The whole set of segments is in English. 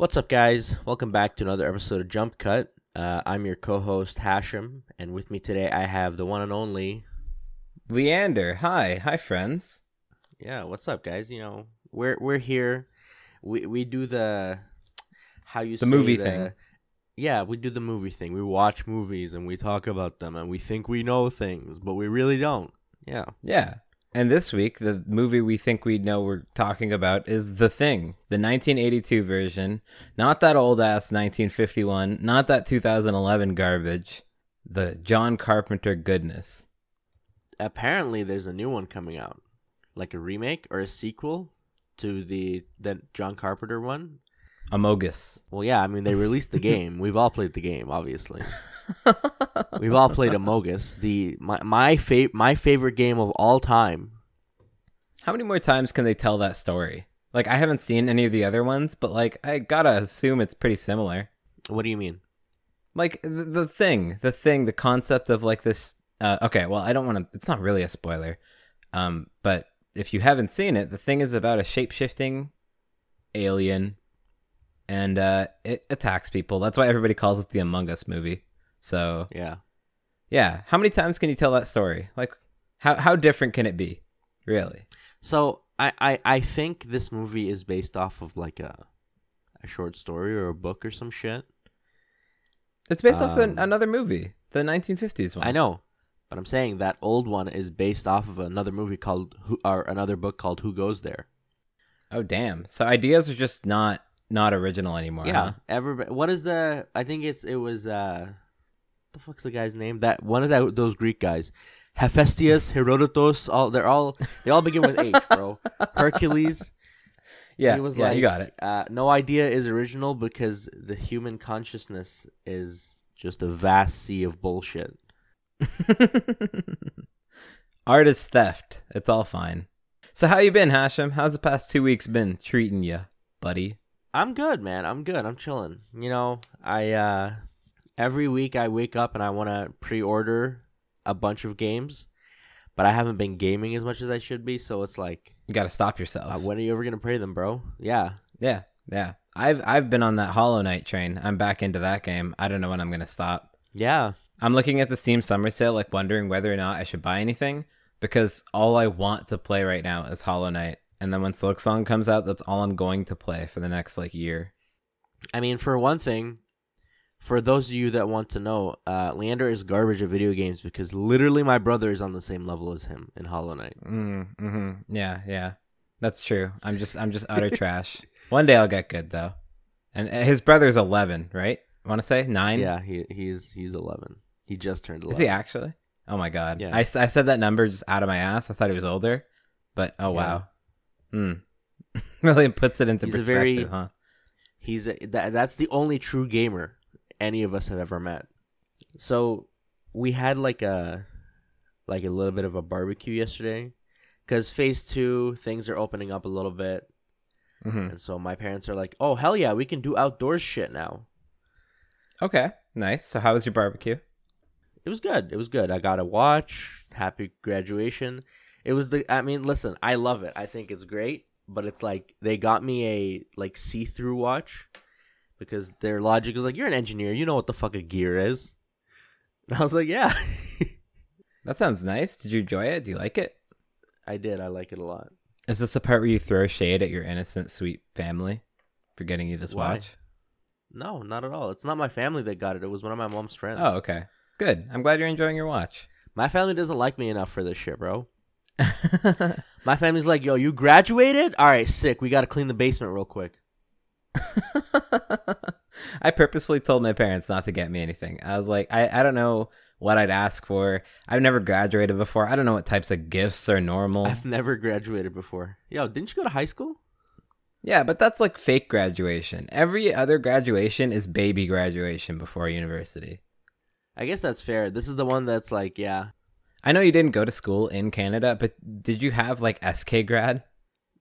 What's up, guys? Welcome back to another episode of Jump Cut. Uh, I'm your co-host Hashim, and with me today I have the one and only. Leander, hi, hi, friends. Yeah, what's up, guys? You know, we're we're here. We we do the how you The say movie the- thing. Yeah, we do the movie thing. We watch movies and we talk about them, and we think we know things, but we really don't. Yeah. Yeah. And this week, the movie we think we know we're talking about is The Thing, the 1982 version. Not that old ass 1951, not that 2011 garbage. The John Carpenter goodness. Apparently, there's a new one coming out, like a remake or a sequel to the that John Carpenter one. Amogus. Well, yeah, I mean they released the game. We've all played the game, obviously. We've all played Amogus, the my my fa- my favorite game of all time. How many more times can they tell that story? Like, I haven't seen any of the other ones, but like, I gotta assume it's pretty similar. What do you mean? like the, the thing the thing the concept of like this uh, okay well i don't want to it's not really a spoiler um but if you haven't seen it the thing is about a shape-shifting alien and uh it attacks people. That's why everybody calls it the among us movie. So Yeah. yeah. How many times can you tell that story? Like how how different can it be? Really? So I, I I think this movie is based off of like a a short story or a book or some shit. it's based off an, Um, another movie the 1950s one. I know, but I'm saying that old one is based off of another movie called Who or another book called Who Goes There. oh damn. So ideas are just not not original anymore yeah. huh? Everybody. What is the? I think it's it was. uh The fuck's the guy's name? That one of that those Greek guys. Hephaestus, Herodotus, all they're all they all begin with H, bro. Hercules. yeah he was yeah like, you got it Uh, no idea is original because the human consciousness is just a vast sea of bullshit. Artist theft. It's all fine. So how you been, Hashim? How's the past two weeks been treating you, buddy? I'm good, man. I'm good. I'm chilling. You know, I uh every week I wake up and I want to pre-order a bunch of games, but I haven't been gaming as much as I should be, so it's like You got to stop yourself. uh, when are you ever going to play them, bro? Yeah. yeah, yeah. I've I've been on that Hollow Knight train. I'm back into that game. I don't know when I'm gonna stop. Yeah. I'm looking at the Steam Summer Sale, like wondering whether or not I should buy anything because all I want to play right now is Hollow Knight. And then when Silksong comes out, that's all I'm going to play for the next like year. I mean, for one thing, for those of you that want to know, uh, Leander is garbage at video games because literally my brother is on the same level as him in Hollow Knight. Mm, hmm Yeah, yeah. That's true. I'm just I'm just utter trash. One day I'll get good though. And uh, his brother's 11, right? Want to say 9? Yeah, he he's he's 11. He just turned 11. Is he actually? Oh my god. Yeah. I, I said that number just out of my ass. I thought he was older. But oh wow. Hmm. really puts it into He's a perspective, very- huh? He's a, that that's the only true gamer any of us have ever met. So we had like a like a little bit of a barbecue yesterday cuz phase 2 things are opening up a little bit hmm and so my parents are like, "Oh, hell yeah, we can do outdoors shit now." Okay. Nice. So how was your barbecue? It was good. It was good. I got a watch. Happy graduation. It was the I mean, listen, I love it. I think it's great, but it's like they got me a like see-through watch because their logic is like, "You're an engineer. You know what the fuck a gear is." And I was like, "Yeah." That sounds nice. Did you enjoy it? Do you like it? I did. I like it a lot. Is this the part where you throw shade at your innocent, sweet family for getting you this Why? watch? No, not at all. It's not my family that got it. It was one of my mom's friends. Oh, okay. Good. I'm glad you're enjoying your watch. My family doesn't like me enough for this shit, bro. My family's like, "Yo, you graduated? All right, sick. We got to clean the basement real quick." I purposefully told my parents not to get me anything. I was like, I, I don't know what I'd ask for. I've never graduated before. I don't know what types of gifts are normal. I've never graduated before. Yo, didn't you go to high school? Yeah, but that's like fake graduation. Every other graduation is baby graduation before university. I guess that's fair. This is the one that's like, yeah, I know you didn't go to school in Canada, but did you have like SK grad?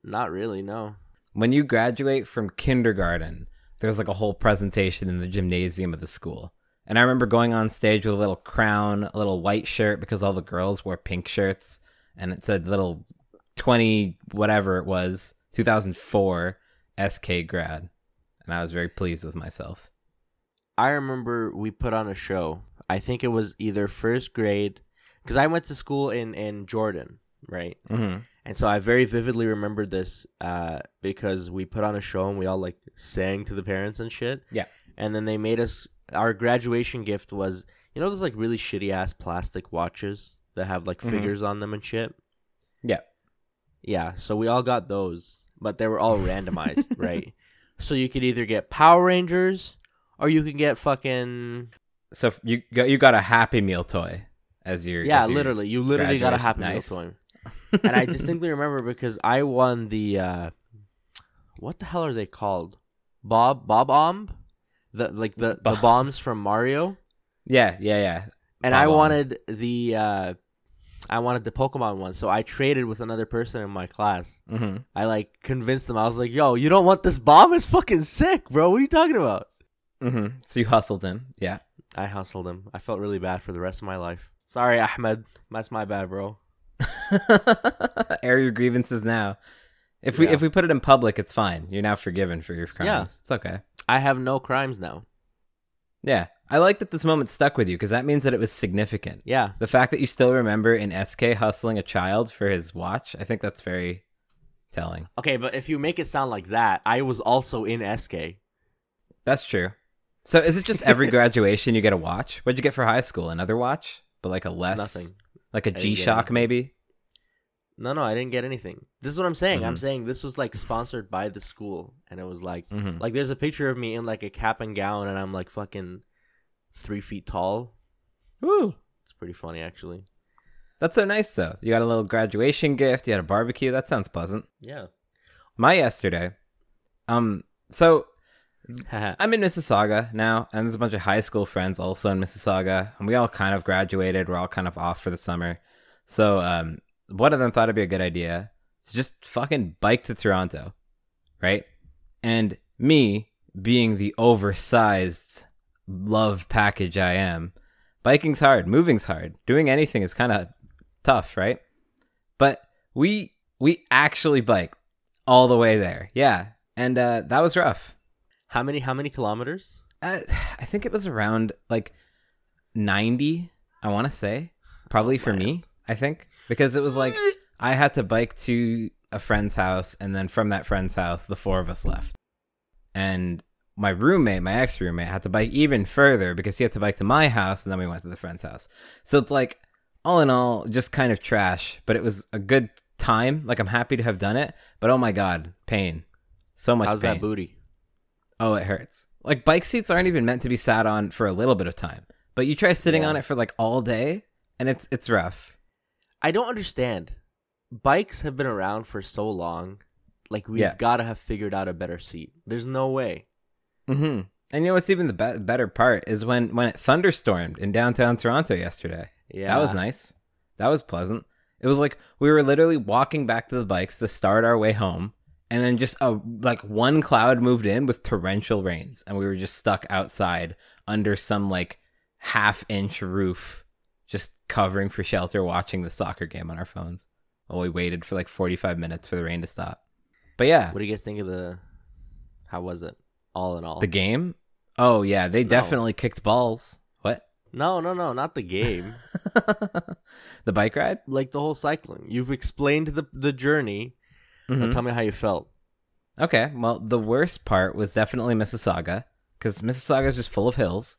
not really. No. When you graduate from kindergarten, there's like a whole presentation in the gymnasium of the school. And I remember going on stage with a little crown, a little white shirt because all the girls wore pink shirts, and it said little 20 whatever it was, 2004 SK grad. and I was very pleased with myself. I remember we put on a show. I think it was either first grade, because I went to school in in Jordan, right? Mm-hmm. And so I very vividly remembered this uh, because we put on a show and we all like sang to the parents and shit. Yeah. And then they made us our graduation gift was you know those like really shitty ass plastic watches that have like Mhm. figures on them and shit. Yeah. Yeah. So we all got those, but they were all randomized, right? So you could either get Power Rangers or you could get fucking So you got you got a Happy Meal toy as your yeah, as your- literally. You literally got a. Happy Nice. Meal toy. and I distinctly remember because I won the uh what the hell are they called? Bob Bob-omb? The like the, the bombs from Mario. yeah yeah yeah And Bob I Omb. wanted the uh I wanted the Pokemon one, so I traded with another person in my class. mm-hmm. I like convinced them. I was like, "Yo, you don't want this bomb? It's fucking sick, bro. What are you talking about?" Mm-hmm. so you hustled him yeah I hustled him. I felt really bad for the rest of my life. Sorry, Ahmed. That's my bad, bro. air your grievances now if we Yeah. if we put it in public it's fine you're now forgiven for your crimes Yeah. it's okay I have no crimes now. yeah I like that this moment stuck with you because that means that it was significant Yeah. the fact that you still remember in SK hustling a child for his watch I think that's very telling Okay, but if you make it sound like that, I was also in SK. That's true. So is it just every graduation you get a watch? What'd you get for high school? Another watch, but like a less, Nothing. like a G Shock maybe. No, no, I didn't get anything. This is what I'm saying. I'm Mhm. saying this was like sponsored by the school, and it was like, Mm-hmm. like there's a picture of me in like a cap and gown, and I'm like fucking three feet tall. Woo! It's pretty funny, actually. That's so nice though. You got a little graduation gift. You had a barbecue. That sounds pleasant. Yeah. My yesterday, um, so. I'm in Mississauga now, and there's a bunch of high school friends also in Mississauga, and we all kind of graduated. We're all kind of off for the summer. So, um, one of them thought it'd be a good idea to just fucking bike to Toronto, right? And me, being the oversized love package I am, biking's hard, moving's hard, doing anything is kind of tough, right? But we we actually biked all the way there, yeah, and uh, that was rough. How many? How many kilometers? Uh, I think it was around like 90, I want to say. Probably for me, I think. Because it was like I had to bike to a friend's house, and then from that friend's house, the four of us left. And my roommate, my ex roommate, had to bike even further because he had to bike to my house, and then we went to the friend's house. So it's like, all in all, just kind of trash, but it was a good time. Like, I'm happy to have done it, but oh my god, pain. So much How's pain. that booty? Oh, it hurts. Like bike seats aren't even meant to be sat on for a little bit of time. But you try sitting Yeah. on it for like all day and it's it's rough. I don't understand. Bikes have been around for so long. Like we've Yeah. got to have figured out a better seat. There's no way. Mhm. And you know what's even the be- better part is when when it thunderstormed in downtown Toronto yesterday. Yeah, That was nice. That was pleasant. It was like we were literally walking back to the bikes to start our way home and then just a like one cloud moved in with torrential rains and we were just stuck outside under some like half inch roof just covering for shelter watching the soccer game on our phones while we waited for like 45 minutes for the rain to stop but yeah What do you guys think of the? How was it? All in all, the game oh yeah they No. definitely kicked balls what no, no, no, not the game. the bike ride like the whole cycling. You've explained the the journey. Now Mhm. tell me how you felt. Okay, well, the worst part was definitely Mississauga because Mississauga is just full of hills.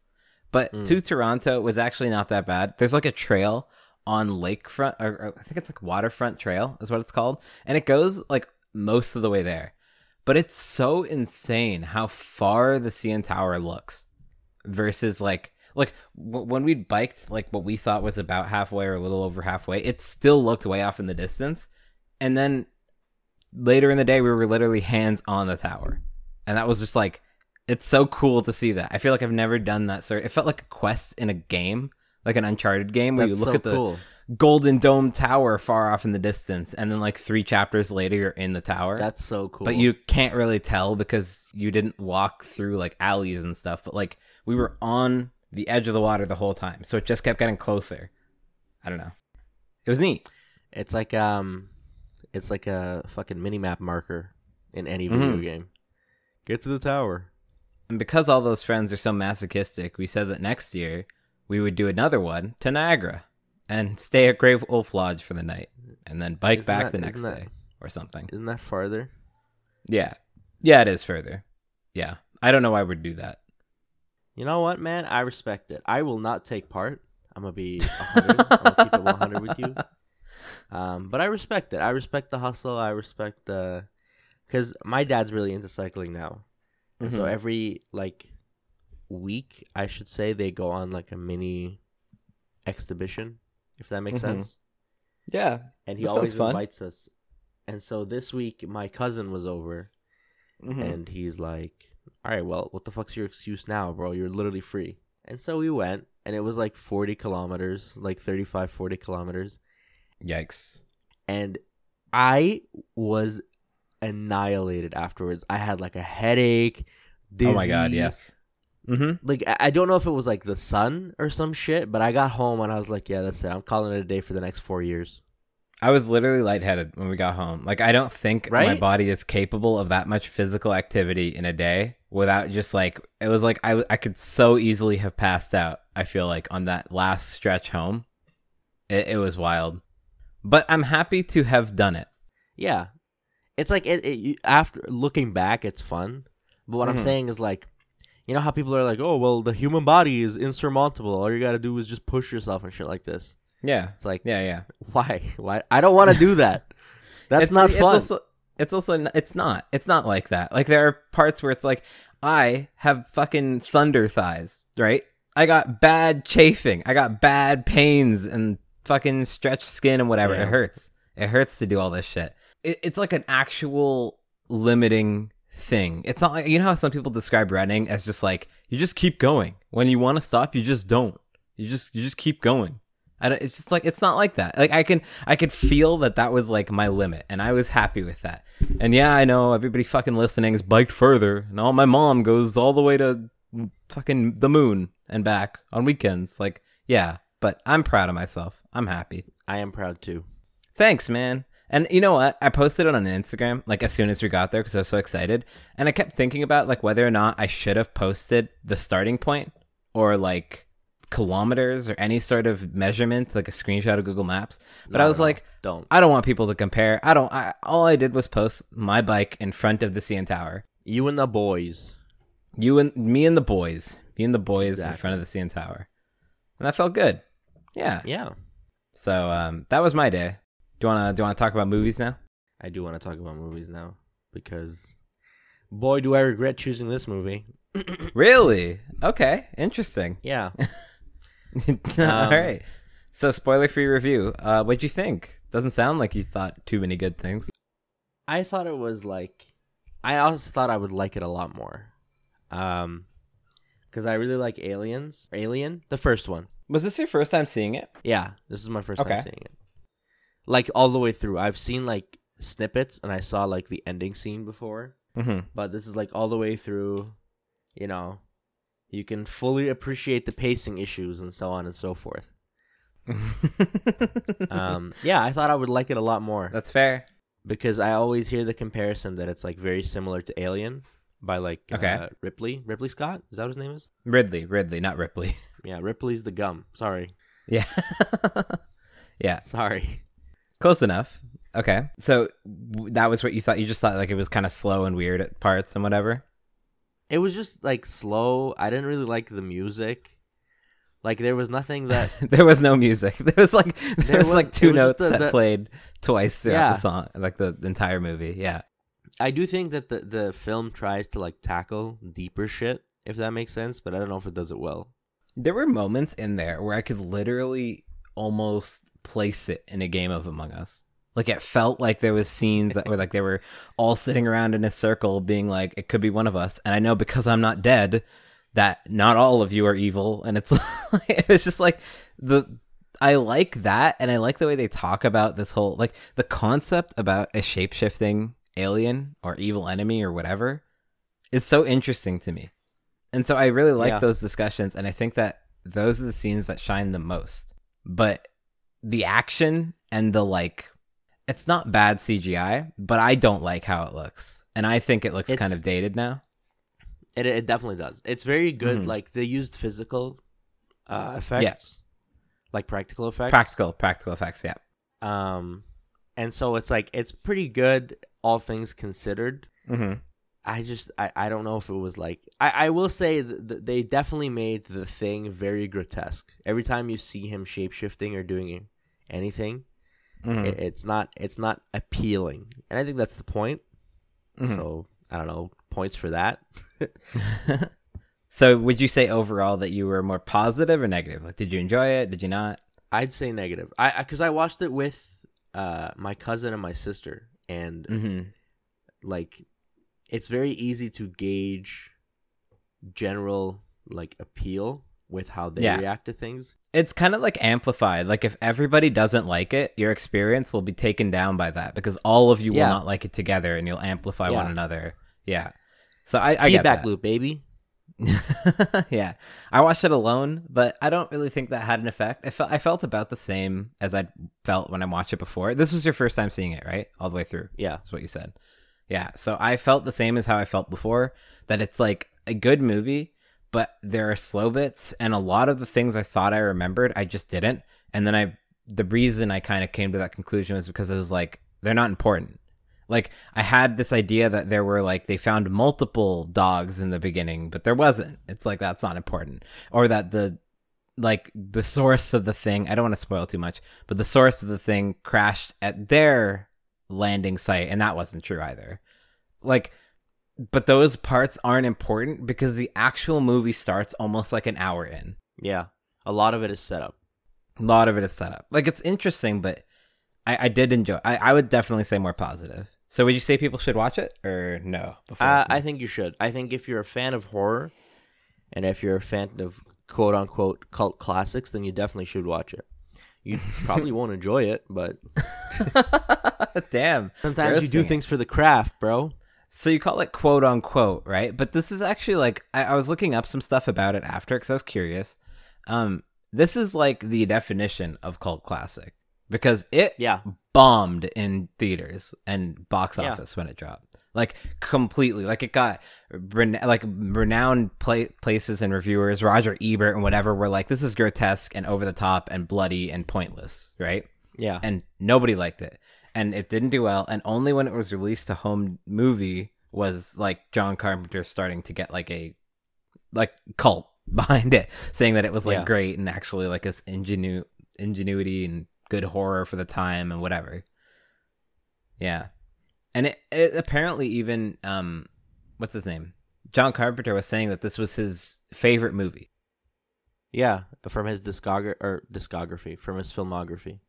But Mm. to Toronto was actually not that bad. There's like a trail on lakefront, or, or I think it's like waterfront trail is what it's called, and it goes like most of the way there. But it's so insane how far the CN Tower looks versus like like w- when we biked like what we thought was about halfway or a little over halfway, it still looked way off in the distance. And then later in the day we were literally hands on the tower. And that was just like it's so cool to see that. I feel like i've never done that sort it felt like a quest in a game like an uncharted game where That's you look so at the cool. golden dome tower far off in the distance and then like three chapters later you're in the tower. That's so cool. but you can't really tell because you didn't walk through like alleys and stuff but like we were on the edge of the water the whole time so it just kept getting closer. I don't know. It was neat. It's like um, it's like a fucking mini map marker in any video Mhm. game. Get to the tower. And because all those friends are so masochistic, we said that next year we would do another one to Niagara and stay at Great Wolf Lodge for the night and then bike Isn't back that- the next that- day or something. Isn't that farther? Yeah. Yeah, it is further. Yeah. I don't know why we'd do that. You know what, man? I respect it. I will not take part. I'm gonna be 100. I'm gonna keep it 100 with you. Um, but I respect it. I respect the hustle. I respect the, because my dad's really into cycling now, and so Mhm. every like week, I should say, they go on like a mini exhibition, if that makes Mhm. sense. Yeah. And he always fun. invites us. And so this week, my cousin was over, Mm-hmm. and he's like, "All right, well, what the fuck's your excuse now, bro? You're literally free." And so we went, and it was like 40 kilometers, like 35, 40 kilometers, Yikes. and I was annihilated afterwards. I had like a headache. Dizzy. Oh my god, yes. Mm-hmm. Like I don't know if it was like the sun or some shit, but I got home and I was like, "Yeah, that's it. I'm calling it a day for the next four years." I was literally lightheaded when we got home. Like I don't think my body is capable of that much physical activity in a day without just like it was like I I could so easily have passed out. I feel like on that last stretch home. It, it was wild. But I'm happy to have done it. Yeah, it's like it, it after looking back, it's fun. But what I'm Mhm. saying is like, you know how people are like, "Oh, well, the human body is insurmountable. All you got to do is just push yourself and shit like this." Yeah. It's like, Yeah, yeah. why? Why? I don't want to do that. That's it's, not it's fun. Also, it's also it's not. It's not like that. Like there are parts where it's like I have fucking thunder thighs, right? I got bad chafing. I got bad pains and fucking stretched skin and whatever. Yeah. It hurts. It hurts to do all this shit. It, it's like an actual limiting thing. It's not like you know how some people describe running as just like you just keep going. When you want to stop, you just don't. You just you just keep going. I don't, it's just like it's not like that. Like I can I could feel that that was like my limit, and I was happy with that. And yeah, I know everybody fucking listening is biked further, and all my mom goes all the way to fucking the moon and back on weekends. Like yeah, but I'm proud of myself. I'm happy. I am proud too. Thanks, man. And you know what? I posted it on Instagram like as soon as we got there because I was so excited, and I kept thinking about like whether or not I should have posted the starting point or like kilometers or any sort of measurement, like a screenshot of Google Maps. But No, I was no, like, don't. I don't want people to compare. I don't. I, all I did was post my bike in front of the CN Tower. You and the boys. You and me and the boys, me and the boys in front of the CN Tower, and that felt good. Yeah. Yeah, So um, that was my day. Do you wanna do you wanna talk about movies now? I do want to talk about movies now because, boy, do I regret choosing this movie. Really? Okay, interesting. Yeah, All Um, right. So, spoiler free review. Uh, what'd you think? Doesn't sound like you thought too many good things. I thought it was like, I also thought I would like it a lot more, um, because I really like Aliens. Alien, the first one. Was this your first time seeing it? Yeah, this is my first Okay. time seeing it. Like all the way through. I've seen like snippets and I saw like the ending scene before, Mm-hmm. but this is like all the way through, you know, you can fully appreciate the pacing issues and so on and so forth. Um yeah, I thought I would like it a lot more That's fair. because I always hear the comparison that it's like very similar to Alien by like Okay. uh, Ripley, Ripley Scott, is that what his name is? Ridley, Ridley, not Ripley. Yeah, Ripley's the gum. Sorry. yeah. yeah. Sorry. Close enough. Okay. So w- that was what you thought. You just thought like it was kind of slow and weird at parts and whatever. it was just like slow. I didn't really like the music. Like there was nothing that there was no music. There was like there, There was, was- like two notes the- that the- played twice throughout Yeah. the song, like the entire movie. Yeah. I do think that the the film tries to like tackle deeper shit, if that makes sense, but I don't know if it does it well. There were moments in there where I could literally almost place it in a game of Among Us. Like it felt like there was scenes that were like they were all sitting around in a circle being like it could be one of us. And I know because I'm not dead that not all of you are evil and it's it was just like the I like that and I like the way they talk about this whole like the concept about a shape-shifting alien or evil enemy or whatever is so interesting to me. And so I really like Yeah. those discussions and I think that those are the scenes that shine the most. But the action and the like it's not bad CGI, but I don't like how it looks. And I think it looks kind of dated now. It it definitely does. It's very good. Mhm. Like they used physical uh, effects, like practical effects. Practical, practical effects. Yeah. Um, and so it's like it's pretty good, all things considered. Mm-hmm. I just I, I don't know if it was like I, I will say that they definitely made the thing very grotesque. Every time you see him shape shifting or doing anything, Mm-hmm. it, it's not it's not appealing, and I think that's the point. Mhm. So I don't know points for that. so, would you say overall that you were more positive or negative? Like, did you enjoy it? Did you not? I'd say negative. I because I, watched it with uh my cousin and my sister, and Mm-hmm. like it's very easy to gauge general like appeal with how they Yeah. react to things. It's kind of like amplified. Like, if everybody doesn't like it, your experience will be taken down by that because all of you Yeah. will not like it together, and you'll amplify Yeah. one another. Yeah. So I, I get Feedback loop, baby. yeah, I watched it alone, but I don't really think that had an effect. I felt I felt about the same as I felt when I watched it before. This was your first time seeing it, right? All the way through. Yeah. That's what you said. Yeah. So I felt the same as how I felt before. That it's like a good movie, but there are slow bits, and a lot of the things I thought I remembered, I just didn't. And then I, the reason I kind of came to that conclusion was because it was like they're not important. Like I had this idea that there were like they found multiple dogs in the beginning, but there wasn't. It's like that's not important. Or that the like the source of the thing, I don't want to spoil too much, but the source of the thing crashed at their landing site and that wasn't true either. Like but those parts aren't important because the actual movie starts almost like an hour in. Yeah. A lot of it is set up. A lot of it is set up. Like it's interesting, but I, I did enjoy. I, I would definitely say more positive. So would you say people should watch it or no? Before Uh. I think you should. I think if you're a fan of horror, and if you're a fan of quote unquote cult classics, then you definitely should watch it. You probably won't enjoy it, but Damn. sometimes you do things for the craft, bro. So you call it quote unquote, right? But this is actually like I, I was looking up some stuff about it after because I was curious. Um, this is like the definition of cult classic because it Yeah. bombed in theaters and box Yeah. office when it dropped. Like completely, like it got like renowned play- places and reviewers, Roger Ebert and whatever, were like, "This is grotesque and over the top and bloody and pointless," right? Yeah. and nobody liked it and it didn't do well and only when it was released to home movie was like john carpenter starting to get like a like cult behind it saying that it was like Yeah. great and actually like this ingenu- ingenuity and good horror for the time and whatever yeah and it, it apparently even um what's his name john carpenter was saying that this was his favorite movie yeah. From his discography or discography, from his filmography.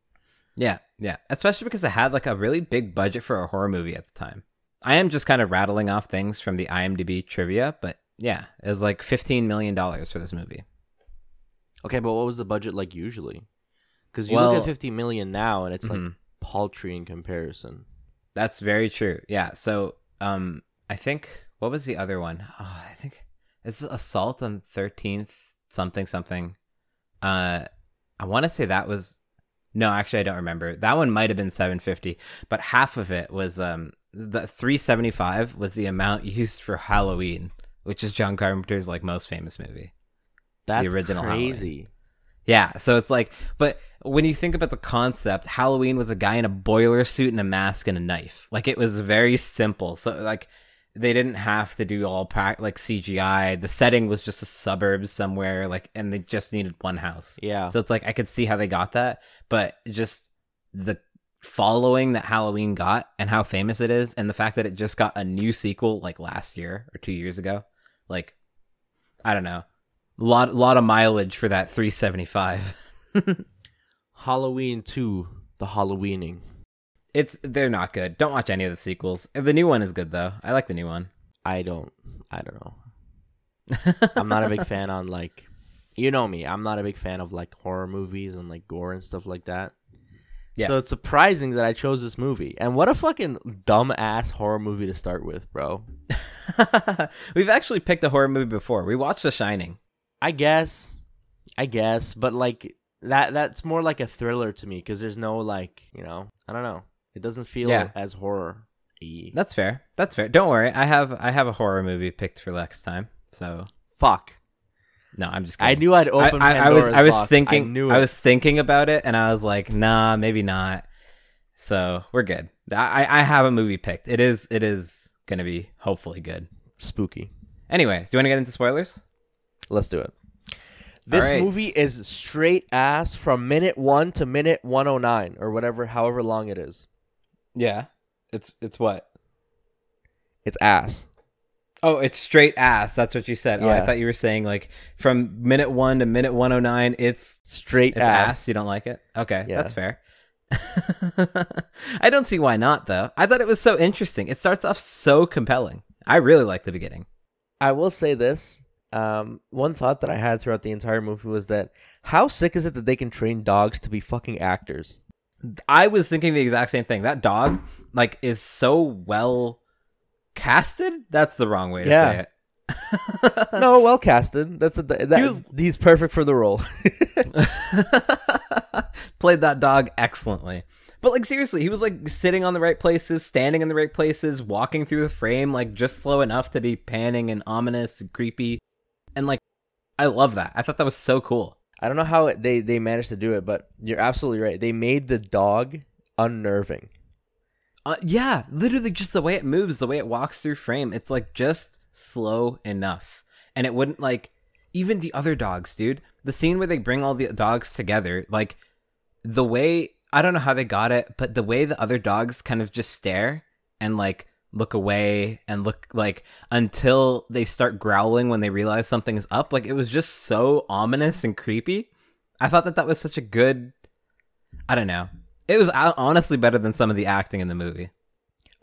Yeah, yeah. Especially because it had like a really big budget for a horror movie at the time. I am just kind of rattling off things from the IMDb trivia, but yeah, it was like fifteen million dollars for this movie. Okay, but what was the budget like usually? Because you Well- look at 50 million now, and it's like Mhm. paltry in comparison. That's very true. Yeah. So, um, I think what was the other one? Oh, I think it's Assault on Thirteenth something something. Uh, I want to say that was no, actually, I don't remember. That one might have been seven fifty, but half of it was um the three seventy five was the amount used for Halloween, which is John Carpenter's like most famous movie. That's the original crazy. Yeah, so it's like, but when you think about the concept, Halloween was a guy in a boiler suit and a mask and a knife. Like it was very simple. So like they didn't have to do all pack like CGI. The setting was just a suburb somewhere, like, and they just needed one house. Yeah. So it's like I could see how they got that, but just the following that Halloween got and how famous it is, and the fact that it just got a new sequel like last year or two years ago, like I don't know, lot lot of mileage for that 375. Halloween 2, The Halloweening. It's they're not good. Don't watch any of the sequels. The new one is good though. I like the new one. I don't I don't know. I'm not a big fan on like you know me. I'm not a big fan of like horror movies and like gore and stuff like that. Yeah. So it's surprising that I chose this movie. And what a fucking dumb ass horror movie to start with, bro. We've actually picked a horror movie before. We watched The Shining. I guess. I guess, but like that that's more like a thriller to me cuz there's no like, you know, I don't know. It doesn't feel Yeah. as horror. That's fair. That's fair. Don't worry. I have I have a horror movie picked for next time. So Fuck. no, I'm just. Kidding. I knew I'd I, open. I, I was I was box. thinking I I was thinking about it and I was like, nah, maybe not. So we're good. I I have a movie picked. It is it is gonna be hopefully good. spooky. Anyways, do you want to get into spoilers? Let's do it. This right. movie is straight ass from minute one to minute one oh nine or whatever, however long it is. Yeah. It's it's what? It's ass. Oh, it's straight ass. That's what you said. Oh, I thought you were saying like from minute one to minute one oh nine. It's Straight it's ass. ass. You don't like it? Okay, Yeah. that's fair. I don't see why not though. I thought it was so interesting. It starts off so compelling. I really like the beginning. I will say this. Um, one thought that I had throughout the entire movie was that how sick is it that they can train dogs to be fucking actors? I was thinking the exact same thing. That dog, like, is so well casted. That's the wrong way to Yeah. say it. no, well casted. That's a, that, He was- he's perfect for the role. Played that dog excellently. But like seriously, he was like sitting on the right places, standing in the right places, walking through the frame like just slow enough to be panning and ominous and creepy. I love that. I thought that was so cool. I don't know how they they managed to do it, but you're absolutely right. They made the dog unnerving. Uh, yeah, literally just the way it moves, the way it walks through frame, it's like just slow enough. And it wouldn't like even the other dogs, dude. The scene where they bring all the dogs together, like the way I don't know how they got it, but the way the other dogs kind of just stare and like look away and look like until they start growling when they realize something is up, like it was just so ominous and creepy. I thought that that was such a good I don't know. It was uh, honestly better than some of the acting in the movie.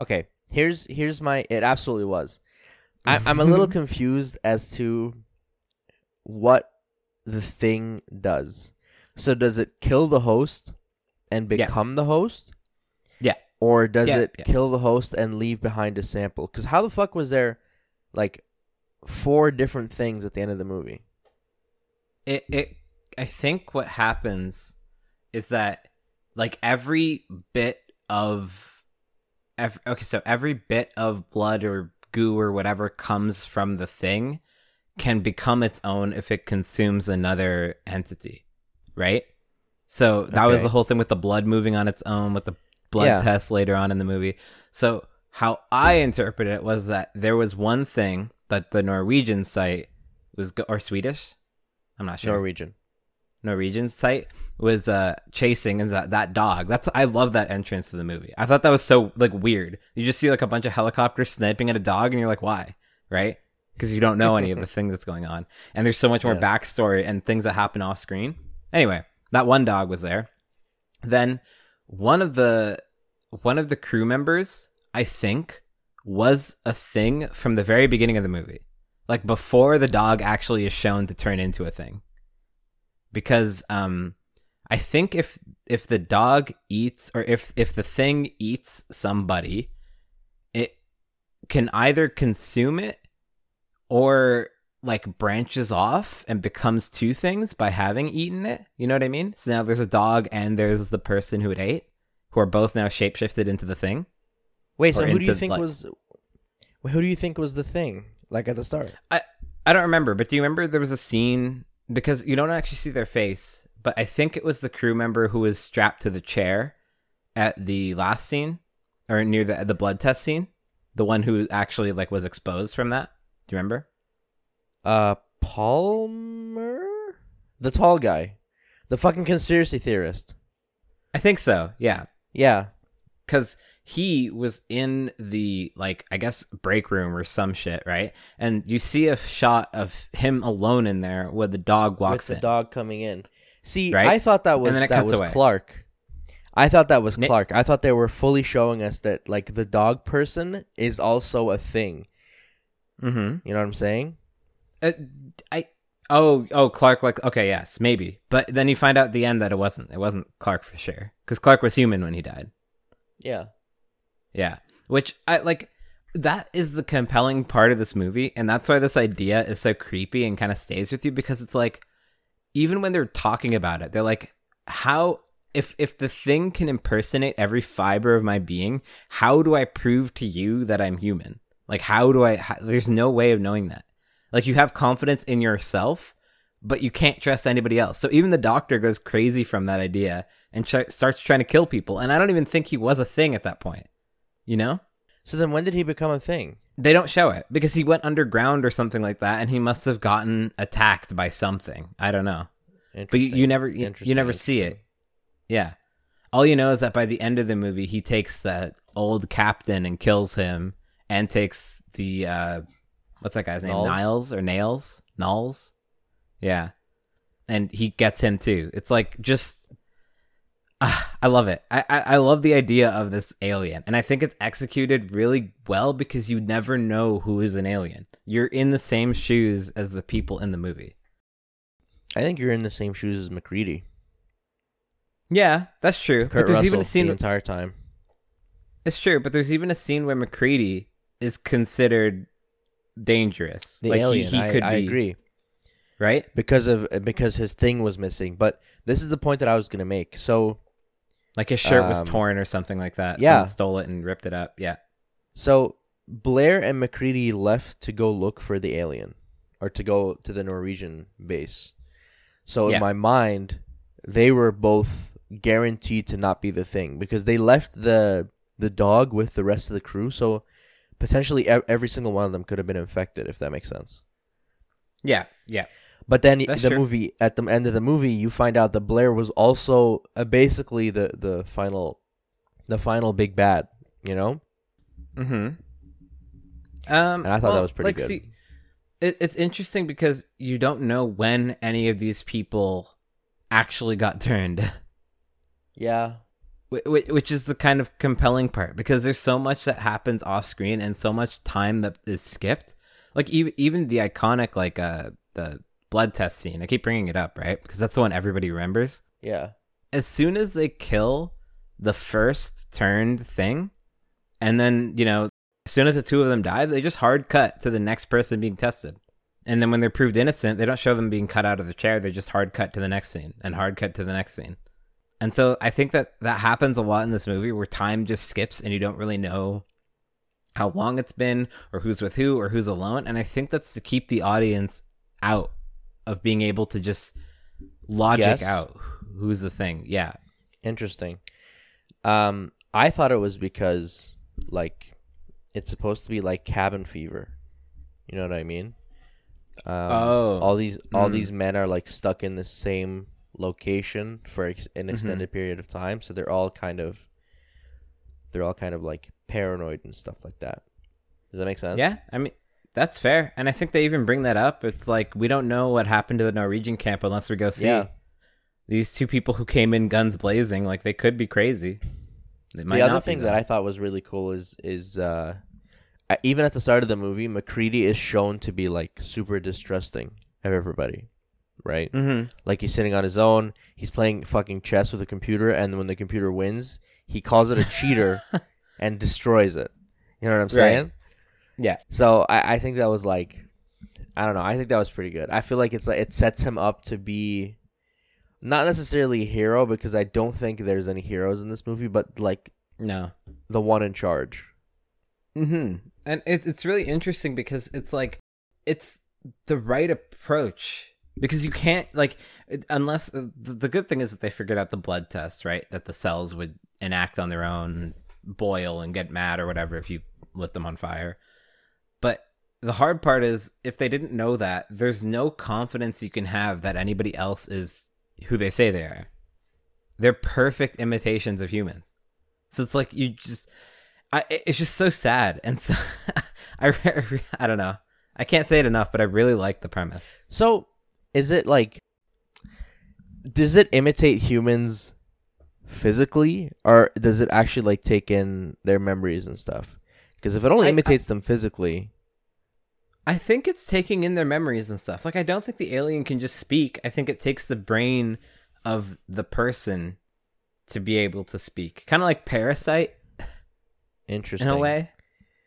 Okay, here's here's my. It absolutely was. I, I'm a little confused as to what the thing does. So does it kill the host and Yeah. become the host? Or does Yeah, it yeah. kill the host and leave behind a sample? Because how the fuck was there, like, four different things at the end of the movie? it it I think what happens is that like every bit of every, okay so every bit of blood or goo or whatever comes from the thing can become its own if it consumes another entity right so that was the whole thing with the blood moving on its own with the blood Yeah. test later on in the movie so how i interpreted it was that there was one thing that the norwegian site was go- or swedish i'm not sure Norwegian. Norwegian site was uh chasing is that that dog. That's I love that entrance to the movie. I thought that was so like weird. You just see like a bunch of helicopters sniping at a dog, and you're like, why? Right? Because you don't know any of the thing that's going on, and there's so much more Yeah. backstory and things that happen off screen. Anyway, that one dog was there. Then one of the one of the crew members, I think, was a thing from the very beginning of the movie, like before the dog actually is shown to turn into a thing. Because um I think if if the dog eats or if if the thing eats somebody, it can either consume it or like branches off and becomes two things by having eaten it. You know what I mean? So now there's a dog and there's the person who it ate, who are both now shapeshifted into the thing. Wait, so who do you think like- was? Who do you think was the thing? Like at the start? I I don't remember, but do you remember there was a scene because you don't actually see their face, but I think it was the crew member who was strapped to the chair at the last scene or near the the blood test scene, the one who actually like was exposed from that. Do you remember? Uh, Palmer, the tall guy, the fucking conspiracy theorist. I think so. Yeah, Yeah, because he was in the like I guess break room or some shit, right? And you see a shot of him alone in there where the dog walks with the in. dog coming in. See, Right? I thought that was that was away. Clark. I thought that was Clark. I thought they were fully showing us that like the dog person is also a thing. mm-hmm. You know what I'm saying? Uh, I oh oh Clark like okay yes maybe but then you find out at the end that it wasn't it wasn't Clark for sure because Clark was human when he died Yeah. yeah which I like that is the compelling part of this movie and that's why this idea is so creepy and kind of stays with you because it's like even when they're talking about it they're like how if if the thing can impersonate every fiber of my being, how do I prove to you that I'm human? Like how do I how, there's no way of knowing that. Like you have confidence in yourself, but you can't trust anybody else. So even the doctor goes crazy from that idea and ch- starts trying to kill people. And I don't even think he was a thing at that point. You know? So then when did he become a thing? They don't show it because he went underground or something like that and he must have gotten attacked by something. I don't know. But you, you never you, you never see it. Yeah. All you know is that by the end of the movie, he takes that old captain and kills him, and takes the uh, what's that guy's name? Knowles? Niles or Nails? Knowles? Yeah. And he gets him too. It's like just, ah, I love it. I, I I love the idea of this alien, and I think it's executed really well because you never know who is an alien. You're in the same shoes as the people in the movie. I think you're in the same shoes as MacReady. Yeah, that's true. Kurt but there's Russell even a scene. the entire time. It's true, but there's even a scene where MacReady is considered dangerous. The like he- alien. he, I, could I be, agree right? because of because his thing was missing. But this is the point that I was gonna make. So Like his shirt was Um, torn or something like that. yeah. Someone stole it and ripped it up. Yeah. so Blair and MacReady left to go look for the alien, or to go to the Norwegian base. So Yeah. in my mind, they were both guaranteed to not be the thing because they left the the dog with the rest of the crew. So potentially every single one of them could have been infected, if that makes sense. Yeah. Yeah. But then That's the true. movie at the end of the movie, you find out that Blair was also uh, basically the the final, the final big bad. You know, Mm-hmm. Um, and I thought that was pretty like, good. See, it, it's interesting because you don't know when any of these people actually got turned. yeah, which is the kind of compelling part because there's so much that happens off screen and so much time that is skipped. Like even even the iconic like uh the blood test scene i keep bringing it up right? Because that's the one everybody remembers. Yeah, as soon as they kill the first turned thing and then you know as soon as the two of them die they just hard cut to the next person being tested. And then when they're proved innocent they don't show them being cut out of the chair. They just hard cut to the next scene and hard cut to the next scene and so I think that that happens a lot in this movie where time just skips and you don't really know how long it's been or who's with who or who's alone. And I think that's to keep the audience out of being able to just logic out who's the thing. Yeah. interesting. Um, I thought it was because like it's supposed to be like cabin fever. You know what I mean? Um, Oh. all these all Mm. these men are like stuck in the same location for ex- an Mhm. extended period of time, so they're all kind of they're all kind of like paranoid and stuff like that. Does that make sense? Yeah. I mean, that's fair. And I think they even bring that up. It's like we don't know what happened to the Norwegian camp unless we go see Yeah. these two people who came in guns blazing. Like they could be crazy. The other thing though. that I thought was really cool is is uh, uh, even at the start of the movie, MacReady is shown to be like super distrusting of everybody, right? Mhm. Like he's sitting on his own, he's playing fucking chess with a computer, and when the computer wins, he calls it a cheater and destroys it. You know what I'm Right. saying? Yeah. So I, I think that was like, I don't know. I think that was pretty good. I feel like it's like it sets him up to be, not necessarily a hero because I don't think there's any heroes in this movie, but like No. the one in charge. hmm And it's it's really interesting because it's like it's the right approach because you can't like unless uh, the, the good thing is that they figured out the blood test right? That the cells would enact on their own boil and get mad or whatever if you lit them on fire. But the hard part is if they didn't know that there's no confidence you can have that anybody else is who they say they are. They're perfect imitations of humans. So it's like you just I, it's just so sad. And so I, I don't know. I can't say it enough but i really like the premise. So, is it like, does it imitate humans physically, or does it actually like take in their memories and stuff? Because if it only I- I- imitates them physically, i think it's taking in their memories and stuff. Like i don't think the alien can just speak. I think it takes the brain of the person to be able to speak. Kind of like parasite interesting. in a way.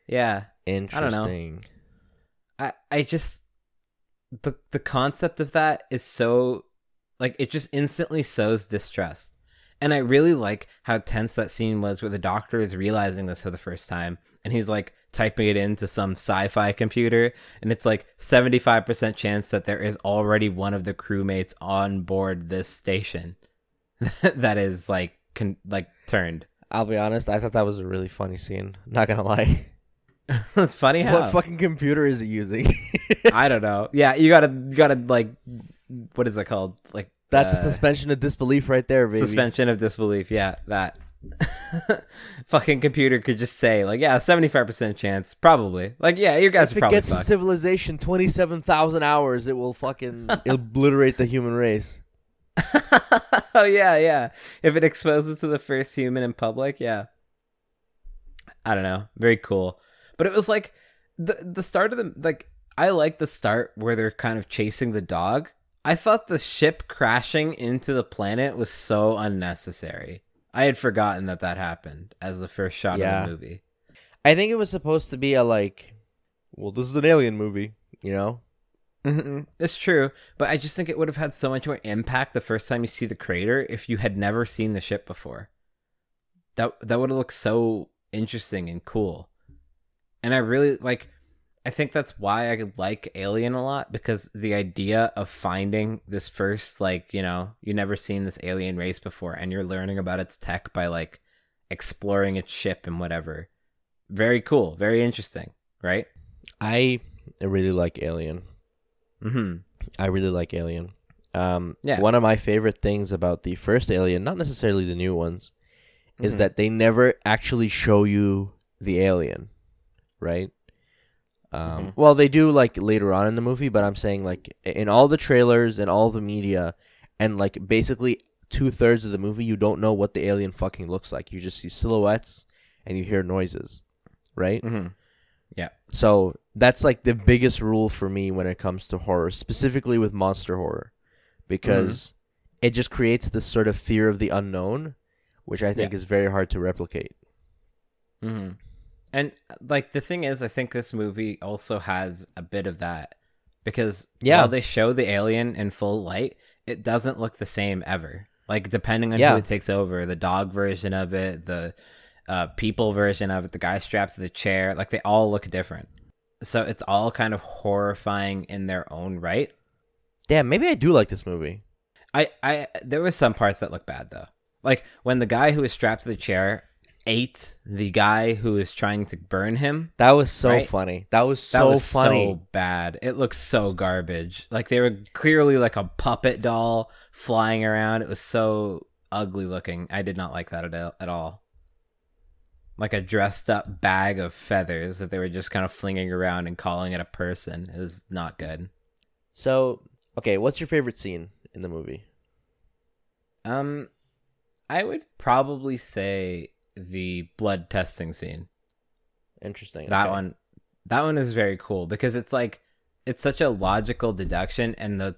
Yeah. Interesting. I I just the the concept of that is so like it just instantly sows distrust. And I really like how tense that scene was where the doctor is realizing this for the first time and he's like typing it into some sci-fi computer and it's like 75% chance that there is already one of the crewmates on board this station that is like con- like turned. I'll be honest, I thought that was a really funny scene. Not gonna lie. Funny how What fucking computer is he using? I don't know. Yeah, you gotta you gotta like what is it called? Like That's uh, a suspension of disbelief right there, baby. suspension of disbelief. Yeah, that fucking computer could just say like, yeah, seventy five percent chance, probably. Like, yeah, you guys If are it gets fucked. civilization twenty-seven thousand hours, it will fucking obliterate the human race. oh yeah, yeah. If it exposes to the first human in public, yeah. I don't know. Very cool. But it was like the the start of the like I like the start where they're kind of chasing the dog. I thought the ship crashing into the planet was so unnecessary. I had forgotten that that happened as the first shot Yeah. of the movie. I think it was supposed to be a like, well, this is an alien movie, you know? Mm-mm. It's true, but I just think it would have had so much more impact the first time you see the crater if you had never seen the ship before. That that would have looked so interesting and cool. And I really like I think that's why I like Alien a lot because the idea of finding this first like, you know, you never seen this alien race before and you're learning about its tech by like exploring its ship and whatever. Very cool, very interesting, right? I really like Alien. Mhm. I really like Alien. Um, Yeah. One of my favorite things about the first Alien, not necessarily the new ones, is Mhm. that they never actually show you the alien, right? Um, Mhm. Well, they do like later on in the movie, but I'm saying like in all the trailers and all the media, and like basically two thirds of the movie, you don't know what the alien fucking looks like. You just see silhouettes and you hear noises, right? Mhm. So that's like the biggest rule for me when it comes to horror, specifically with monster horror, because it just creates this sort of fear of the unknown, which I think Yeah. is very hard to replicate. hmm And like the thing is, I think this movie also has a bit of that because Yeah. while they show the alien in full light, it doesn't look the same ever. Like depending on Yeah. who it takes over, the dog version of it, the uh, people version of it, the guy strapped to the chair, like they all look different. So it's all kind of horrifying in their own right. Damn, maybe I do like this movie. I, I there were some parts that look bad though. Like when the guy who was strapped to the chair ate the guy who was trying to burn him. That was so Right. funny. That was That so was funny. so bad. It looks so garbage. Like they were clearly like a puppet doll flying around. It was so ugly looking. I did not like that at, at all. Like a dressed up bag of feathers that they were just kind of flinging around and calling it a person. It was not good. So, okay, what's your favorite scene in the movie? Um, I would probably say the blood testing scene. Interesting. That okay. one, that one is very cool because it's like it's such a logical deduction, and the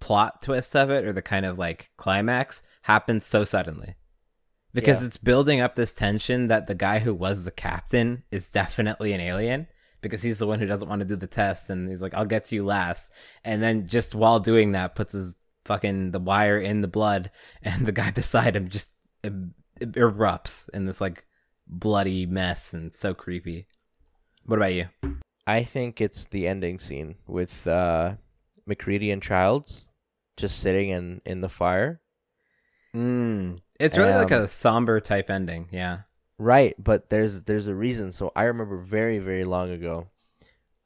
plot twist of it, or the kind of like climax, happens so suddenly. Because Yeah. it's building up this tension that the guy who was the captain is definitely an alien because he's the one who doesn't want to do the test and he's like I'll get to you last and then just while doing that puts his fucking the wire in the blood and the guy beside him just erupts in this like bloody mess and so creepy. What about you? I think it's the ending scene with uh, MacReady and Childs just sitting in, in the fire. Mm. It's really like Um, a somber type ending. Yeah. Right, but there's there's a reason. So I remember very very long ago,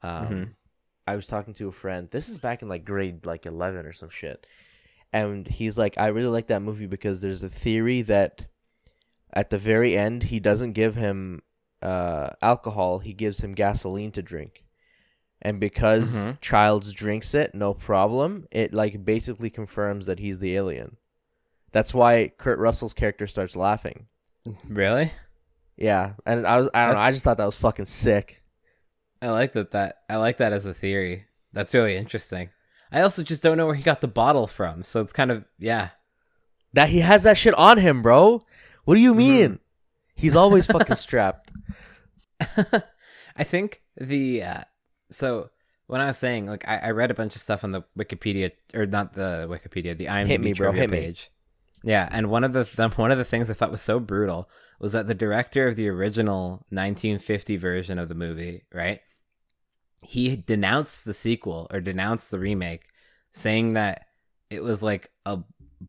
um, Mhm. I was talking to a friend. This is back in like grade like eleven or some shit, and he's like, I really like that movie because there's a theory that at the very end he doesn't give him uh, alcohol, he gives him gasoline to drink, and because Mhm. Childs drinks it, no problem. It like basically confirms that he's the alien. That's why Kurt Russell's character starts laughing. Really? Yeah, and I was I don't know. I just thought that was fucking sick. I like that that I like that as a theory. That's really interesting. I also just don't know where he got the bottle from, so it's kind of yeah. That he has that shit on him, bro. What do you mean? He's always fucking strapped. I think the uh, so when I was saying like I, I read a bunch of stuff on the Wikipedia or not the Wikipedia the IMDb Hit me, bro, trivia hit me. page. Yeah, and one of the th- one of the things I thought was so brutal was that the director of the original 1950 version of the movie, right? He denounced the sequel or denounced the remake, saying that it was like a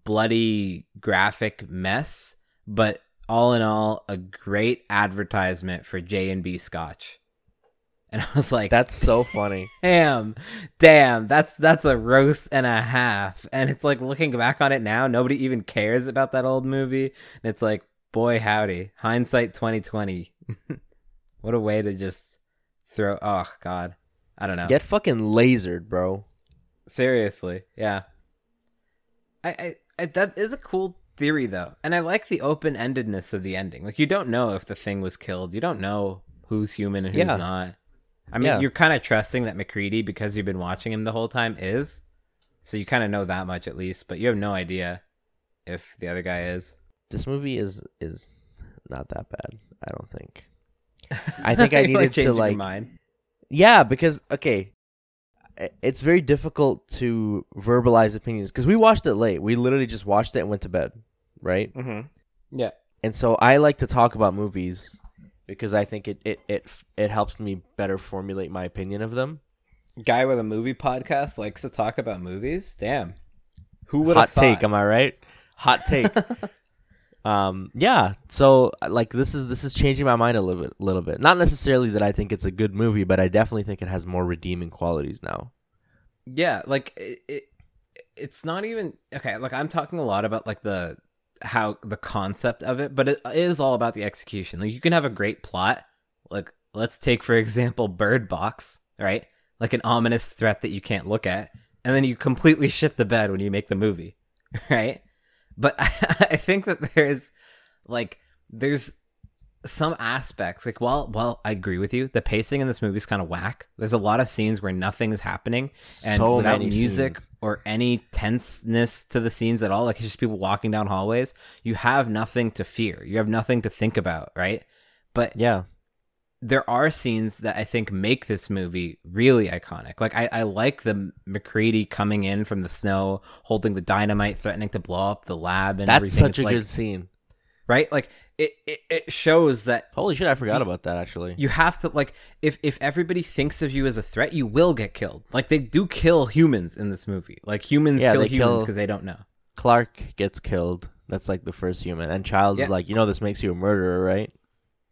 bloody graphic mess, but all in all, a great advertisement for J and B Scotch. And I was like, That's so funny. damn, damn, that's that's a roast and a half. And it's like looking back on it now, nobody even cares about that old movie. And it's like, boy howdy, hindsight twenty twenty. what a way to just throw. Oh God, I don't know. Get fucking lasered, bro. Seriously, yeah. I, I, I that is a cool theory though, and I like the open endedness of the ending. Like you don't know if the thing was killed. You don't know who's human and who's Yeah. not. I mean, Yeah. you're kind of trusting that MacReady because you've been watching him the whole time is, so you kind of know that much at least, but you have no idea if the other guy is. This movie is is not that bad. I don't think. I think I needed to, like- mind. Yeah, because okay, it's very difficult to verbalize opinions because we watched it late. We literally just watched it and went to bed, right? Mm-hmm. Yeah. And so I like to talk about movies because I think it it it it helps me better formulate my opinion of them. Guy with a movie podcast likes to talk about movies. Damn. Who would Hot take, am I right? Hot take. um, yeah. So like this is this is changing my mind a little bit, little bit. Not necessarily that I think it's a good movie, but I definitely think it has more redeeming qualities now. yeah like it, it it's not even okay like i'm talking a lot about like the how the concept of it but it is all about the execution. Like you can have a great plot. Like let's take for example bird box right? Like an ominous threat that you can't look at and then you completely shit the bed when you make the movie right? But i think that there's like there's some aspects like well well i agree with you the pacing in this movie is kind of whack there's a lot of scenes where nothing's happening and so without music scenes. or any tenseness to the scenes at all like it's just people walking down hallways you have nothing to fear you have nothing to think about right but Yeah. there are scenes that i think make this movie really iconic like i, I like the MacReady coming in from the snow holding the dynamite threatening to blow up the lab and That's everything such It's a like- good scene. Right like it, it, it shows that Holy shit, I forgot about that actually. you have to like if if everybody thinks of you as a threat you will get killed like they do kill humans in this movie like humans Yeah, kill humans because they don't know Clark gets killed. That's like the first human. And Childs Yeah. like, you know this makes you a murderer, right?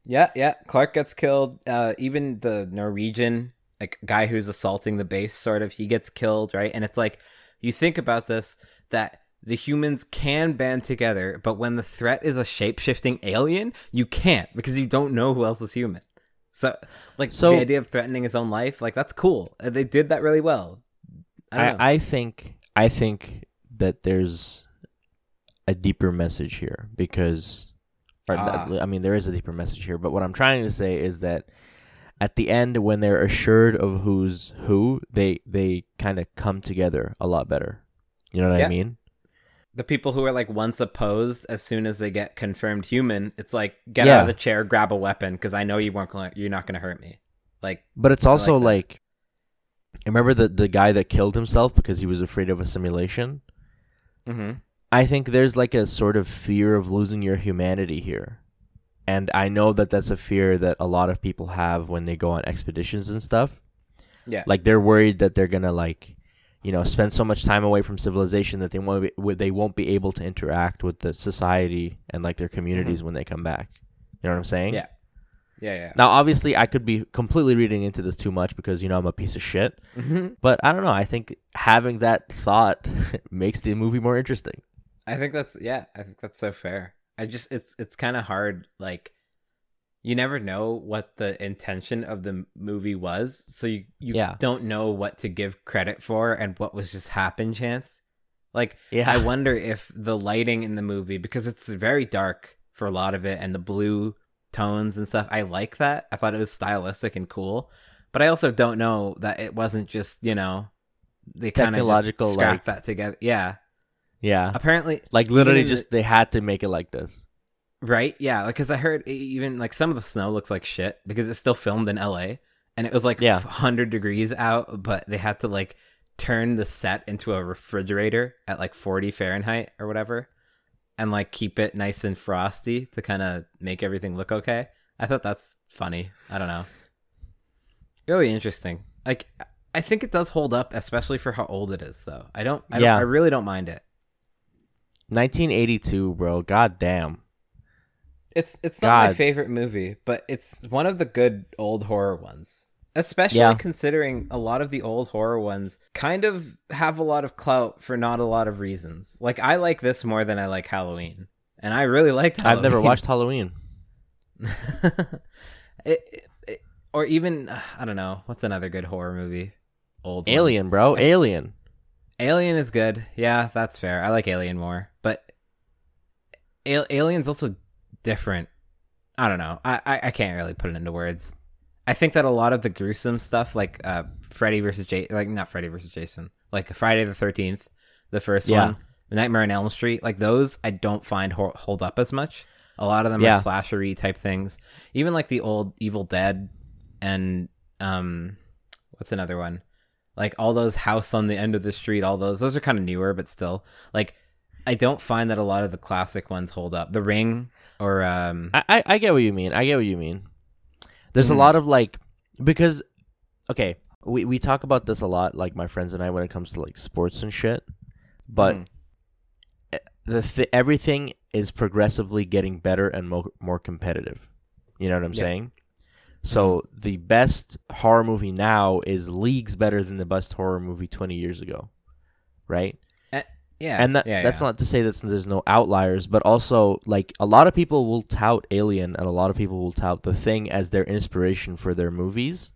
yeah yeah clark gets killed uh even the norwegian like guy who's assaulting the base sort of he gets killed right and it's like you think about this that the humans can band together but when the threat is a shape-shifting alien you can't because you don't know who else is human so like So- the idea of threatening his own life like that's cool Uh, they did that really well I. I, I think I think that there's a deeper message here because that- Ah. I mean there is a deeper message here, but what I'm trying to say is that at the end when they're assured of who's who, they they kind of come together a lot better. You know what Yeah. I mean? The people who are like once opposed as soon as they get confirmed human it's like get Yeah. out of the chair grab a weapon because i know you weren't gonna you're not gonna hurt me like But it's I like also that. like, remember the the guy that killed himself because he was afraid of a simulation? mm-hmm. I think there's like a sort of fear of losing your humanity here. And I know that that's a fear that a lot of people have when they go on expeditions and stuff. yeah Like they're worried that they're going to like, you know, spend so much time away from civilization that they won't be, they won't be able to interact with the society and like their communities when they come back. You know what I'm saying? Yeah. yeah yeah Now, obviously, I could be completely reading into this too much because you know I'm a piece of shit. Mhm. But I don't know. I think having that thought makes the movie more interesting. i think that's yeah i think that's so fair i just it's it's kind of hard like you never know what the intention of the movie was so you you Yeah. don't know what to give credit for and what was just happen chance like Yeah. I wonder if the lighting in the movie, because it's very dark for a lot of it, and the blue tones and stuff, I like that. I thought it was stylistic and cool, but I also don't know that it wasn't just you know they kind of scrapped like- that together. Yeah, yeah. apparently, Like literally, just they had to make it like this. Right? Yeah, because I heard even like some of the snow looks like shit because it's still filmed in L.A. and it was like Yeah. hundred degrees out, but they had to like turn the set into a refrigerator at like forty Fahrenheit or whatever. and like keep it nice and frosty to kind of make everything look okay. I thought that's funny. I don't know. Really interesting. Like I think it does hold up, especially for how old it is. Though I don't. I, Yeah. don't, I really don't mind it. 1982, bro. God damn. It's it's not my favorite movie, but it's one of the good old horror ones. Especially Yeah. considering a lot of the old horror ones kind of have a lot of clout for not a lot of reasons. Like I like this more than I like Halloween, and I really liked. Halloween. I've never watched Halloween. it, it- it- or even I don't know what's another good horror movie. Old ones. Alien, bro. Alien. Alien is good. Yeah, that's fair. I like Alien more, but Al- Alien's also different. I don't know. I, I I can't really put it into words. I think that a lot of the gruesome stuff, like uh, Freddy versus Jason, like not Freddy versus Jason, like Friday the Thirteenth, the first Yeah. one, Nightmare on Elm Street, like those, I don't find ho- hold up as much. A lot of them Yeah. are slashery type things. Even like the old Evil Dead, and um, what's another one? Like all those House on the End of the Street, all those, those are kind of newer, but still, like I don't find that a lot of the classic ones hold up. The Ring or um, I, I, I get what you mean. I get what you mean. There's Mhm. a lot of like because okay, we we talk about this a lot, like my friends and I, when it comes to like sports and shit. But eh, the th- everything is progressively getting better and more more competitive. You know what I'm Yeah. saying? So the best horror movie now is leagues better than the best horror movie 20 years ago, right? Yeah, and that, yeah, that's yeah. not to say that there's no outliers, but also like a lot of people will tout Alien and a lot of people will tout The Thing as their inspiration for their movies,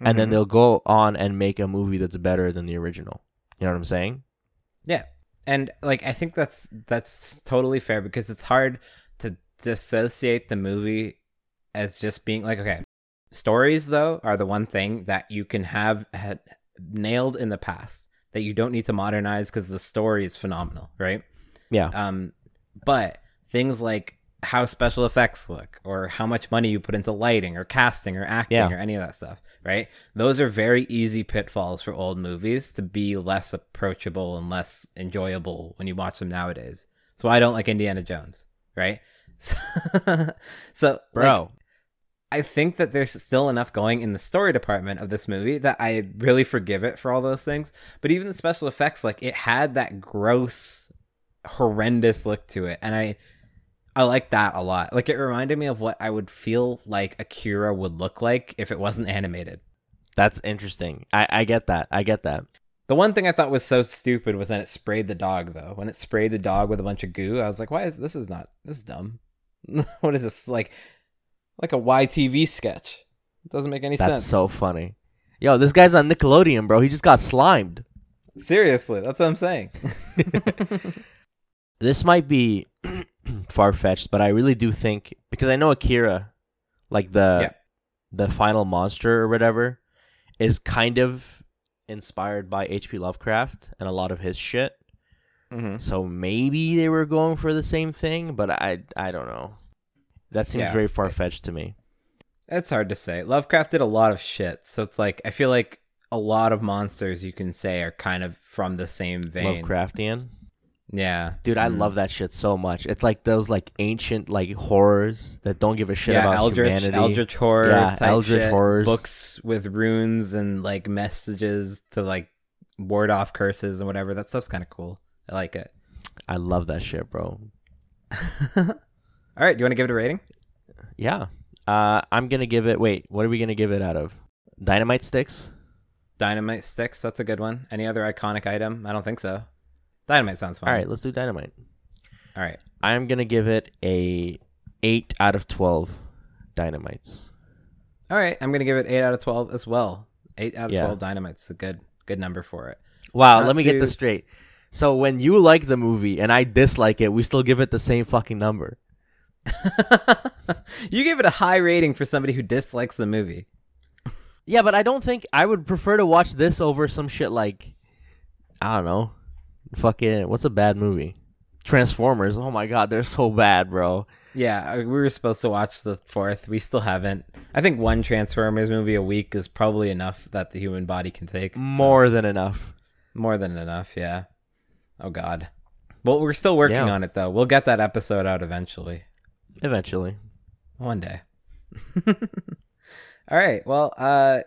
and then Mhm. they'll go on and make a movie that's better than the original. You know what I'm saying? Yeah. And like I think that's that's totally fair because it's hard to dissociate the movie as just being like okay. Stories though are the one thing that you can have had nailed in the past that you don't need to modernize cuz the story is phenomenal, right? Yeah. Um but things like how special effects look or how much money you put into lighting or casting or acting Yeah. or any of that stuff, right? Those are very easy pitfalls for old movies to be less approachable and less enjoyable when you watch them nowadays. So I don't like Indiana Jones, right? So, so like, Bro, I think that there's still enough going in the story department of this movie that I really forgive it for all those things. But even the special effects, like it had that gross, horrendous look to it, and I, I like that a lot. Like it reminded me of what I would feel like Akira would look like if it wasn't animated. that's interesting. I, I get that. I get that. The one thing I thought was so stupid was when it sprayed the dog, though. When it sprayed the dog with a bunch of goo, I was like, "Why is this is not this is dumb? what is this like? Like a YTV sketch? It doesn't make any sense. That's sense." so funny. Yo, this guy's on Nickelodeon, bro. He just got slimed. Seriously, that's what I'm saying. this might be far fetched, but I really do think because I know Akira, like the Yeah. the final monster or whatever, is kind of inspired by H.P. Lovecraft and a lot of his shit. mm-hmm. So maybe they were going for the same thing, but I I don't know. That seems Yeah. very far fetched to me. It's hard to say. Lovecraft did a lot of shit, so it's like I feel like a lot of monsters you can say are kind of from the same vein. Lovecraftian, Yeah, dude, I Mm. love that shit so much. It's like those like ancient like horrors that don't give a shit yeah, about Eldritch, humanity. Eldritch horror, Yeah, type Eldritch shit, horrors. books with runes and like messages to like ward off curses and whatever. That stuff's kind of cool. I like it. I love that shit, bro. All right, do you want to give it a rating? Yeah. Uh, I'm gonna give it. Wait, what are we gonna give it out of? Dynamite sticks. Dynamite sticks. That's a good one. Any other iconic item? I don't think so. Dynamite sounds fine. All right, let's do dynamite. All right. I'm gonna give it a eight out of twelve dynamites. All right. I'm gonna give it eight out of twelve as well. Eight out of Yeah. twelve dynamites is a good good number for it. Wow, Not let me get this straight. So when you like the movie and I dislike it, we still give it the same fucking number. you gave it a high rating for somebody who dislikes the movie. Yeah, but I don't think I would prefer to watch this over some shit like I don't know. Fucking what's a bad movie? Transformers. Oh my god, they're so bad, bro. Yeah, uh, we were supposed to watch the fourth. We still haven't. I think one Transformers movie a week is probably enough that the human body can take. so- More than enough. more than enough. Yeah. Oh God. Well, we're still working Yeah. on it though. We'll get that episode out eventually. Eventually. One day. All right. Well, uh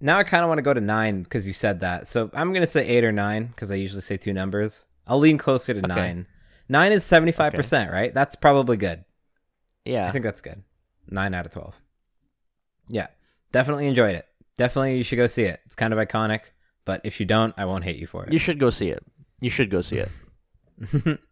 now I kind of want to go to 9 cuz you said that. So I'm going to say 8 or 9 cuz I usually say two numbers. I'll lean closer to 9. 9 is 75%, right? That's probably good. Yeah. I think that's good. 9 out of 12. Yeah. Definitely enjoyed it. Definitely you should go see it. It's kind of iconic, but if you don't, I won't hate you for it. you should go see it. You should go see it.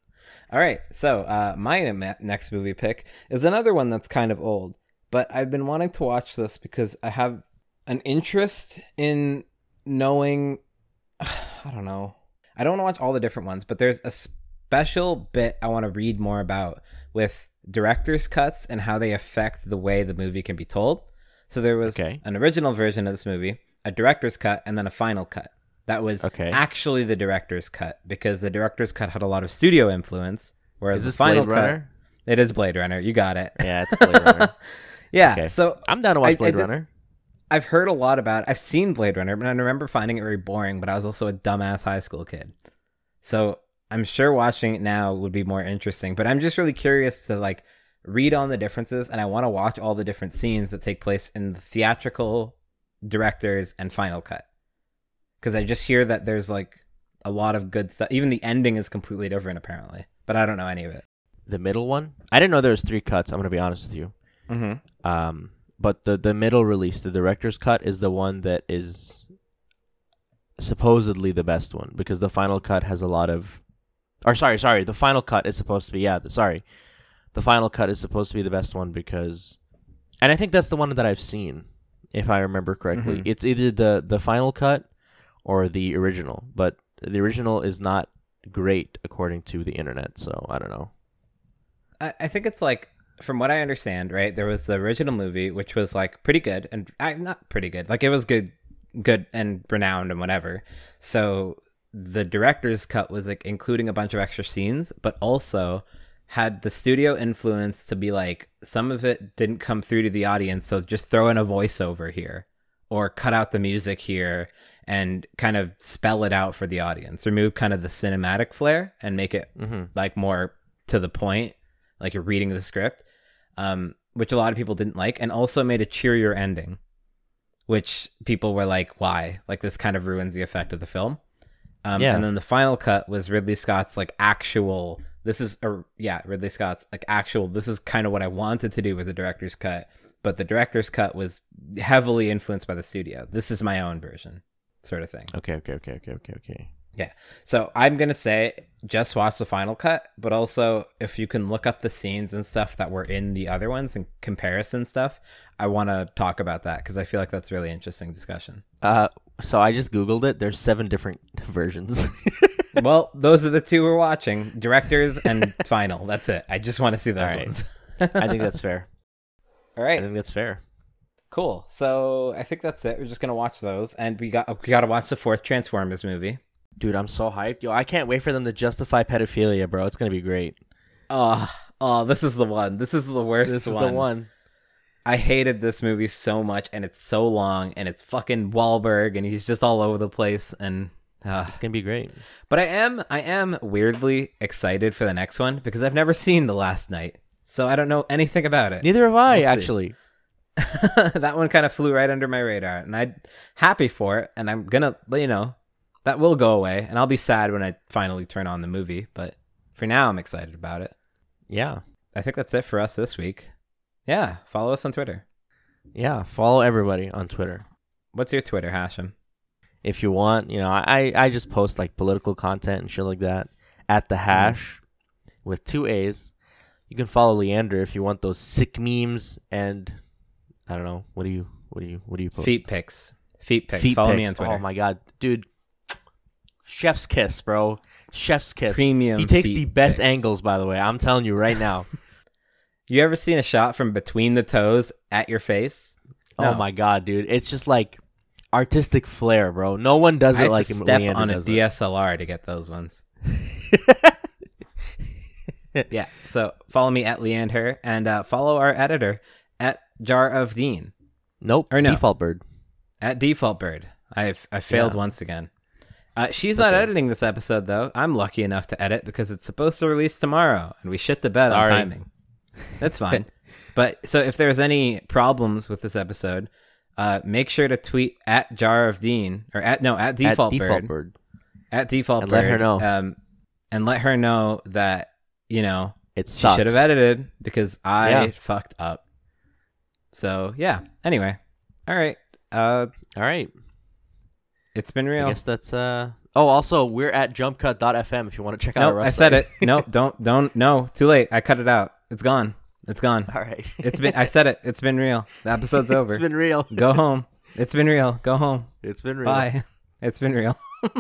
All right, so uh, my next movie pick is another one that's kind of old, but I've been wanting to watch this because I have an interest in knowing. I don't know. I don't want to watch all the different ones, but there's a special bit I want to read more about with director's cuts and how they affect the way the movie can be told. So there was Okay. an original version of this movie, a director's cut, and then a final cut. That was Okay. actually the director's cut because the director's cut had a lot of studio influence, whereas the this final Blade cut Runner? it is Blade Runner. You got it. Yeah, it's Blade Runner. yeah. Okay. So I'm down to watch I- I Blade did- Runner. I've heard a lot about. I've seen Blade Runner, but I remember finding it very boring. But I was also a dumbass high school kid, so I'm sure watching it now would be more interesting. But I'm just really curious to like read on the differences, and I want to watch all the different scenes that take place in the theatrical, directors, and final cut. Because I just hear that there's like a lot of good stuff. Even the ending is completely different, apparently. But I don't know any of it. The middle one. I didn't know there was three cuts. I'm gonna be honest with you. Mm-hmm. Um, but the the middle release, the director's cut, is the one that is supposedly the best one because the final cut has a lot of, or sorry, sorry, the final cut is supposed to be yeah, the, sorry, the final cut is supposed to be the best one because, and I think that's the one that I've seen, if I remember correctly. Mhm. It's either the the final cut or the original, but the original is not great according to the internet. So I don't know. I, I think it's like from what I understand, right? There was the original movie, which was like pretty good, and I not pretty good, like it was good, good and renowned and whatever. So the director's cut was like including a bunch of extra scenes, but also had the studio influence to be like some of it didn't come through to the audience, so just throw in a voiceover here or cut out the music here and kind of spell it out for the audience. Remove kind of the cinematic flair and make it Mm-hmm. like more to the point, like you're reading the script, um, which a lot of people didn't like, and also made a cheerier ending, which people were like, "Why? Like this kind of ruins the effect of the film." Um, Yeah. And then the final cut was Ridley Scott's like actual. This is a yeah, Ridley Scott's like actual. This is kind of what I wanted to do with the director's cut, but the director's cut was heavily influenced by the studio. This is my own version, sort of thing. Okay, okay, okay, okay, okay, okay. Yeah. So I'm gonna say just watch the final cut, but also if you can look up the scenes and stuff that were in the other ones and comparison stuff, I want to talk about that because I feel like that's really interesting discussion. Uh, so I just googled it. There's seven different versions. well, those are the two we're watching: directors and final. That's it. I just want to see those right. ones. I think that's fair. All right. I think that's fair. Cool. So I think that's it. We're just gonna watch those, and we got we got to watch the fourth Transformers movie. Dude, I'm so hyped. Yo, I can't wait for them to justify pedophilia, bro. It's gonna be great. Oh, oh, this is the one. This is the worst. This is one. the one. I hated this movie so much, and it's so long, and it's fucking Wahlberg, and he's just all over the place, and. Uh, It's gonna be great. but I am, I am weirdly excited for the next one because I've never seen The Last Knight, so I don't know anything about it. Neither have I, We'll actually. that one kind of flew right under my radar, and I'm happy for it, and I'm gonna, you know, that will go away, and I'll be sad when I finally turn on the movie. But for now, I'm excited about it. Yeah, I think that's it for us this week. Yeah, follow us on Twitter. yeah. Follow everybody on Twitter What's your Twitter, Hashim? if you want. You know, I I just post like political content and shit like that at the mm-hmm. hash with two A's. You can follow Leander if you want those sick memes and I don't know. What do you what do you what do you post? Feet pics. Feet pics. Feet follow pics. me on Twitter. Oh my god, dude. Chef's kiss, bro. Chef's kiss. Premium He takes the best pics. angles, by the way. I'm telling you right now. You ever seen a shot from between the toes at your face? Oh my god, dude. It's just like artistic flair, bro. No one does I it like to him- step Leander on a does it. DSLR to get those ones. Yeah. So follow me at Leander and uh, follow our editor Jar of Dean Nope. Or no. Default bird. at Default Bird. I've I failed Yeah. once again. Uh, she's not editing this episode though. I'm lucky enough to edit because it's supposed to release tomorrow, and we shit the bed on timing. That's fine. but so if there's any problems with this episode, uh, make sure to tweet at Jar of Dean or at no at Default At Bird default bird. at Default And Bird. let her know. Um, and let her know that you know It she should have edited because I Yeah. fucked up. So yeah. Anyway, all right. Uh, All right. it's been real. I guess that's uh. Oh, also we're at jumpcut.fm if you want to check out No, our. I said it. No, don't, don't. No, too late. I cut it out. It's gone. It's gone. All right. It's been. I said it. It's been real. The episode's over. it's been real. Go home. It's been real. Go home. It's been real. Bye. It's been real.